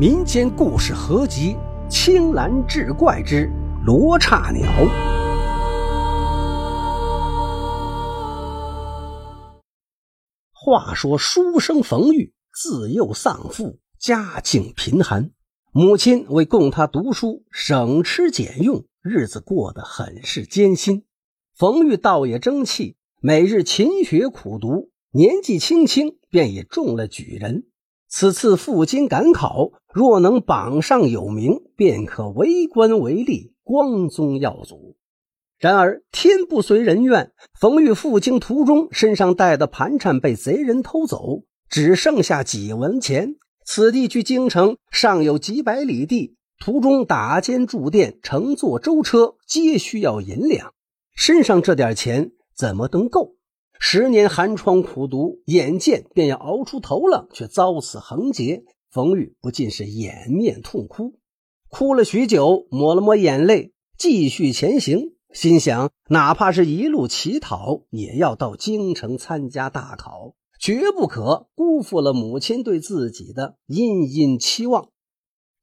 民间故事合集《青蓝志怪之罗刹鸟》。话说书生冯玉自幼丧父，家境贫寒，母亲为供他读书，省吃俭用，日子过得很是艰辛。冯玉倒也争气，每日勤学苦读，年纪轻轻便也中了举人。此次赴京赶考，若能榜上有名，便可为官为吏，光宗耀祖。然而天不遂人愿，冯玉赴京途中，身上带的盘缠被贼人偷走，只剩下几文钱。此地距京城尚有几百里地，途中打尖住店，乘坐舟车，皆需要银两。身上这点钱怎么能够？十年寒窗苦读，眼见便要熬出头了，却遭此横劫。冯玉不禁是掩面痛哭，哭了许久，抹了抹眼泪，继续前行。心想，哪怕是一路乞讨，也要到京城参加大考，绝不可辜负了母亲对自己的殷殷期望。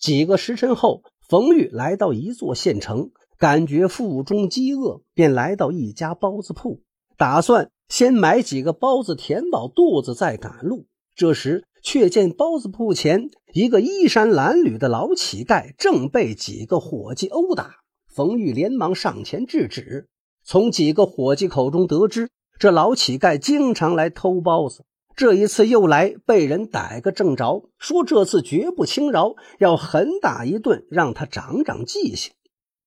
几个时辰后，冯玉来到一座县城，感觉腹中饥饿，便来到一家包子铺，打算。先买几个包子填饱肚子，再赶路。这时，却见包子铺前一个衣衫褴褛的老乞丐正被几个伙计殴打。冯玉连忙上前制止。从几个伙计口中得知，这老乞丐经常来偷包子，这一次又来，被人逮个正着，说这次绝不轻饶，要狠打一顿，让他长长记性。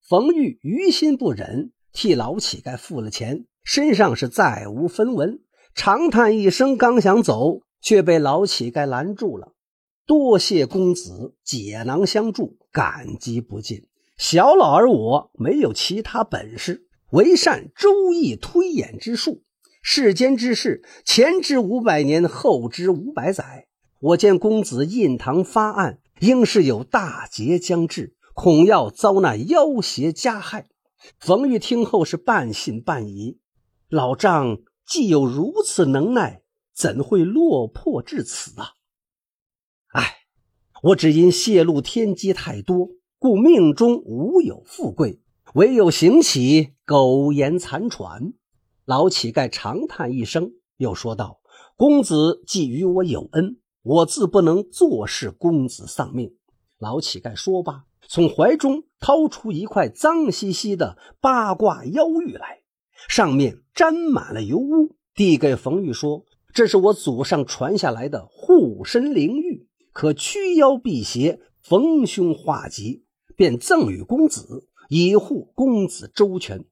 冯玉于心不忍，替老乞丐付了钱。身上是再无分文，长叹一声，刚想走，却被老乞丐拦住了。多谢公子解囊相助，感激不尽。小老儿我没有其他本事，唯善周易推演之术。世间之事，前知五百年，后知五百载。我见公子印堂发暗，应是有大劫将至，恐要遭那妖邪加害。冯玉听后是半信半疑。老丈既有如此能耐，怎会落魄至此啊？唉，我只因泄露天机太多，故命中无有富贵，唯有行乞苟延残喘。老乞丐长叹一声，又说道：“公子既与我有恩，我自不能坐视公子丧命。”老乞丐说罢，从怀中掏出一块脏兮兮的八卦腰玉来。上面沾满了油污，递给冯玉说：“这是我祖上传下来的护身灵玉，可驱妖辟邪、逢凶化吉，便赠与公子，以护公子周全。”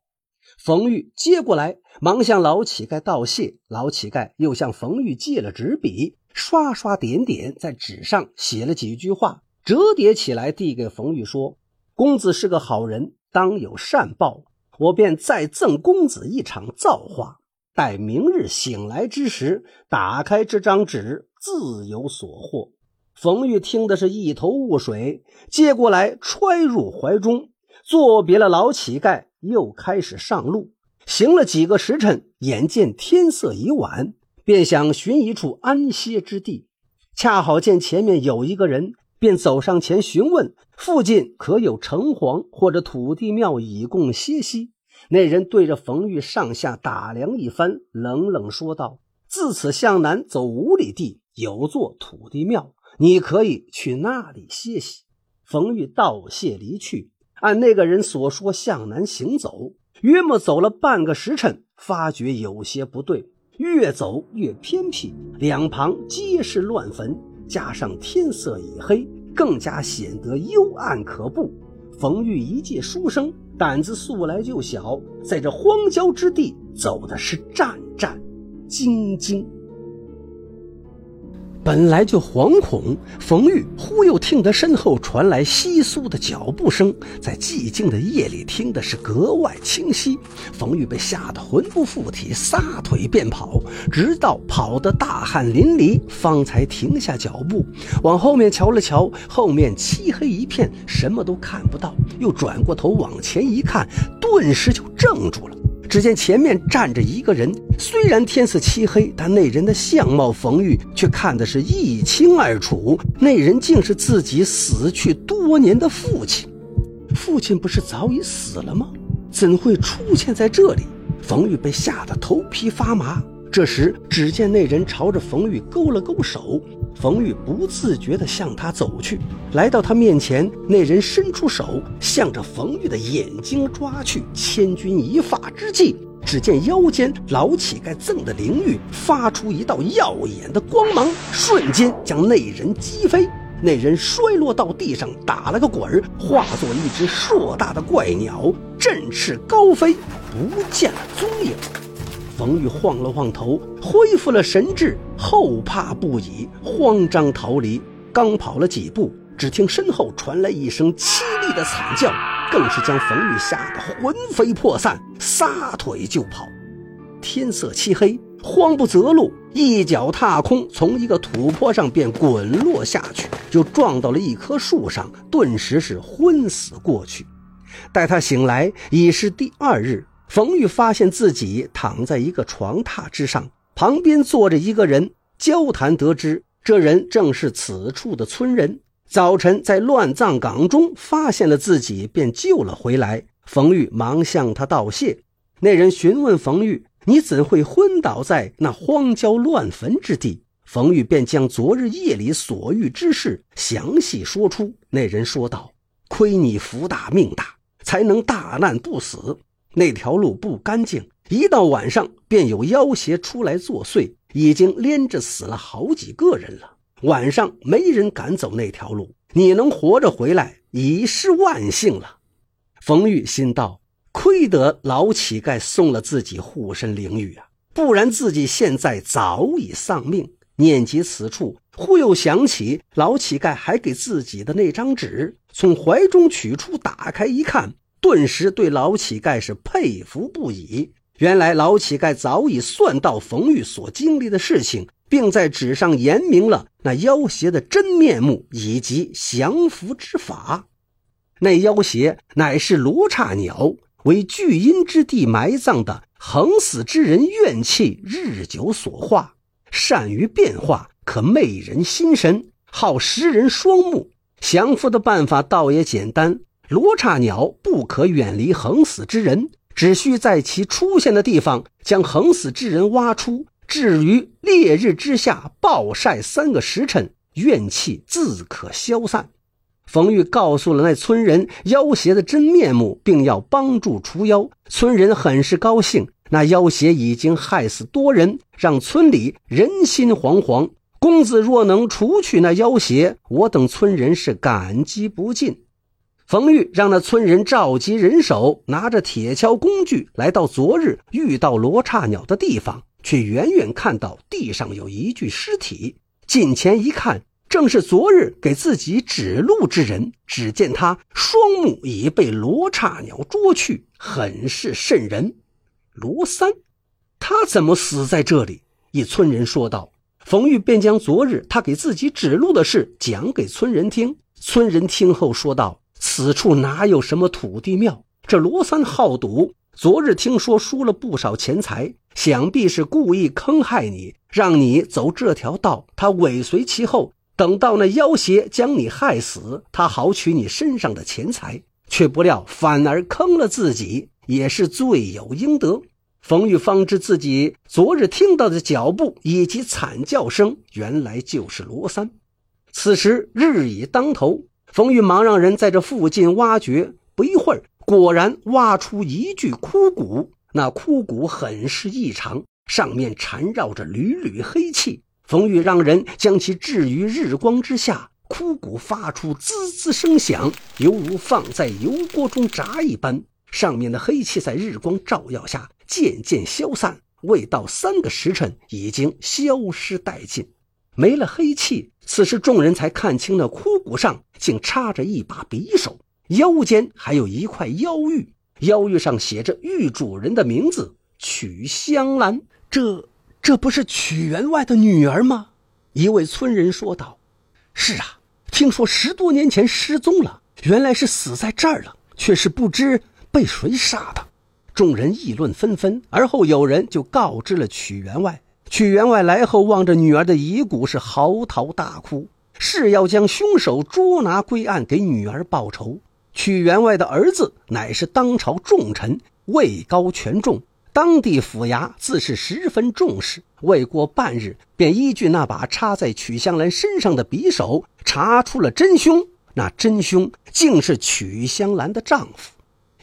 冯玉接过来，忙向老乞丐道谢。老乞丐又向冯玉借了纸笔，刷刷点点，在纸上写了几句话，折叠起来，递给冯玉说：“公子是个好人，当有善报。”我便再赠公子一场造化，待明日醒来之时，打开这张纸，自有所获。冯玉听的是一头雾水，接过来揣入怀中，作别了老乞丐，又开始上路。行了几个时辰，眼见天色已晚，便想寻一处安歇之地。恰好见前面有一个人，便走上前询问。附近可有城隍或者土地庙以供歇息？那人对着冯玉上下打量一番，冷冷说道：“自此向南走五里地，有座土地庙，你可以去那里歇息。”冯玉道谢离去，按那个人所说向南行走，约莫走了半个时辰，发觉有些不对，越走越偏僻，两旁皆是乱坟，加上天色已黑。更加显得幽暗可怖。冯玉一介书生，胆子素来就小，在这荒郊之地走的是战战兢兢。本来就惶恐，冯玉忽又听得身后传来窸窣的脚步声，在寂静的夜里听的是格外清晰。冯玉被吓得魂不附体，撒腿便跑，直到跑得大汗淋漓，方才停下脚步，往后面瞧了瞧，后面漆黑一片，什么都看不到。又转过头往前一看，顿时就怔住了。只见前面站着一个人，虽然天色漆黑，但那人的相貌冯玉却看的是一清二楚。那人竟是自己死去多年的父亲。父亲不是早已死了吗？怎会出现在这里？冯玉被吓得头皮发麻。这时，只见那人朝着冯玉勾了勾手，冯玉不自觉地向他走去。来到他面前，那人伸出手，向着冯玉的眼睛抓去。千钧一发之际，只见腰间老乞丐赠的灵玉发出一道耀眼的光芒，瞬间将那人击飞。那人摔落到地上，打了个滚儿，化作一只硕大的怪鸟，振翅高飞，不见了踪影。冯玉晃了晃头，恢复了神智，后怕不已，慌张逃离。刚跑了几步，只听身后传来一声凄厉的惨叫，更是将冯玉吓得魂飞魄散，撒腿就跑。天色漆黑，慌不择路，一脚踏空，从一个土坡上便滚落下去，就撞到了一棵树上，顿时是昏死过去。待他醒来，已是第二日。冯玉发现自己躺在一个床榻之上，旁边坐着一个人交谈，得知这人正是此处的村人。早晨在乱葬岗中发现了自己，便救了回来。冯玉忙向他道谢。那人询问冯玉：“你怎会昏倒在那荒郊乱坟之地？”冯玉便将昨日夜里所遇之事详细说出。那人说道：“亏你福大命大，才能大难不死。”那条路不干净，一到晚上便有妖邪出来作祟，已经连着死了好几个人了。晚上没人敢走那条路，你能活着回来已是万幸了。冯玉心道：亏得老乞丐送了自己护身灵玉啊，不然自己现在早已丧命。念及此处，忽又想起老乞丐还给自己的那张纸，从怀中取出，打开一看。顿时对老乞丐是佩服不已。原来老乞丐早已算到冯玉所经历的事情，并在纸上言明了那妖邪的真面目以及降服之法。那妖邪乃是罗刹鸟，为聚阴之地埋葬的横死之人怨气日久所化，善于变化，可媚人心神，好食人双目。降服的办法倒也简单。罗刹鸟不可远离横死之人，只需在其出现的地方将横死之人挖出，置于烈日之下暴晒三个时辰，怨气自可消散。冯玉告诉了那村人妖邪的真面目，并要帮助除妖。村人很是高兴，那妖邪已经害死多人，让村里人心惶惶。公子若能除去那妖邪，我等村人是感激不尽。冯玉让那村人召集人手，拿着铁锹工具，来到昨日遇到罗刹鸟的地方，却远远看到地上有一具尸体。近前一看，正是昨日给自己指路之人。只见他双目已被罗刹鸟捉去，很是瘆人。罗三，他怎么死在这里？一村人说道。冯玉便将昨日他给自己指路的事讲给村人听。村人听后说道。此处哪有什么土地庙？这罗三好赌，昨日听说输了不少钱财，想必是故意坑害你，让你走这条道。他尾随其后，等到那妖邪将你害死，他好取你身上的钱财，却不料反而坑了自己，也是罪有应得。冯玉方知自己昨日听到的脚步以及惨叫声，原来就是罗三。此时日已当头。冯玉忙让人在这附近挖掘，不一会儿，果然挖出一具枯骨。那枯骨很是异常，上面缠绕着缕缕黑气。冯玉让人将其置于日光之下，枯骨发出滋滋声响，犹如放在油锅中炸一般。上面的黑气在日光照耀下渐渐消散，未到三个时辰，已经消失殆尽。没了黑气，此时众人才看清那枯骨上竟插着一把匕首，腰间还有一块腰玉，腰玉上写着玉主人的名字曲香兰。这这不是曲员外的女儿吗？一位村人说道：“是啊，听说十多年前失踪了，原来是死在这儿了，却是不知被谁杀的。众人议论纷纷。而后有人就告知了曲员外。曲员外来后，望着女儿的遗骨，是嚎啕大哭，誓要将凶手捉拿归案，给女儿报仇。曲员外的儿子乃是当朝重臣，位高权重，当地府衙自是十分重视。未过半日，便依据那把插在曲香兰身上的匕首，查出了真凶。那真凶竟是曲香兰的丈夫。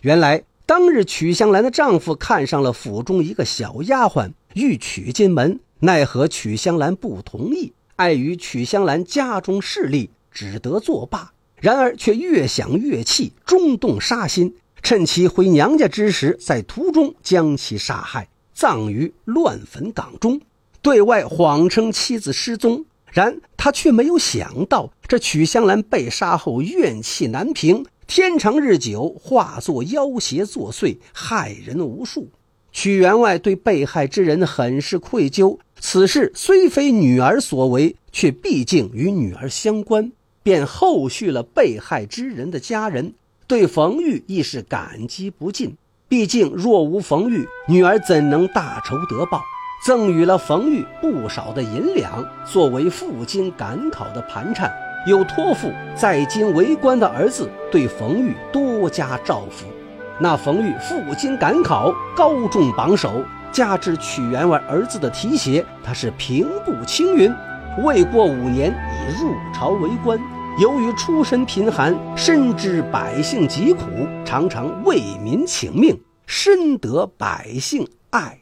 原来当日曲香兰的丈夫看上了府中一个小丫鬟，欲娶进门，奈何曲香兰不同意，碍于曲香兰家中势力，只得作罢。然而却越想越气，中动杀心，趁其回娘家之时，在途中将其杀害，葬于乱坟岗中，对外谎称妻子失踪。然他却没有想到，这曲香兰被杀后怨气难平，天长日久，化作妖邪作祟，害人无数。曲员外对被害之人很是愧疚，此事虽非女儿所为，却毕竟与女儿相关，便后续了被害之人的家人，对冯玉亦是感激不尽。毕竟若无冯玉，女儿怎能大仇得报？赠予了冯玉不少的银两，作为赴京赶考的盘缠，又托付在京为官的儿子对冯玉多加照拂。那冯玉赴京赶考，高中榜首，加之曲员外儿子的提携，他是平步青云。未过五年，已入朝为官。由于出身贫寒，深知百姓疾苦，常常为民请命，深得百姓爱。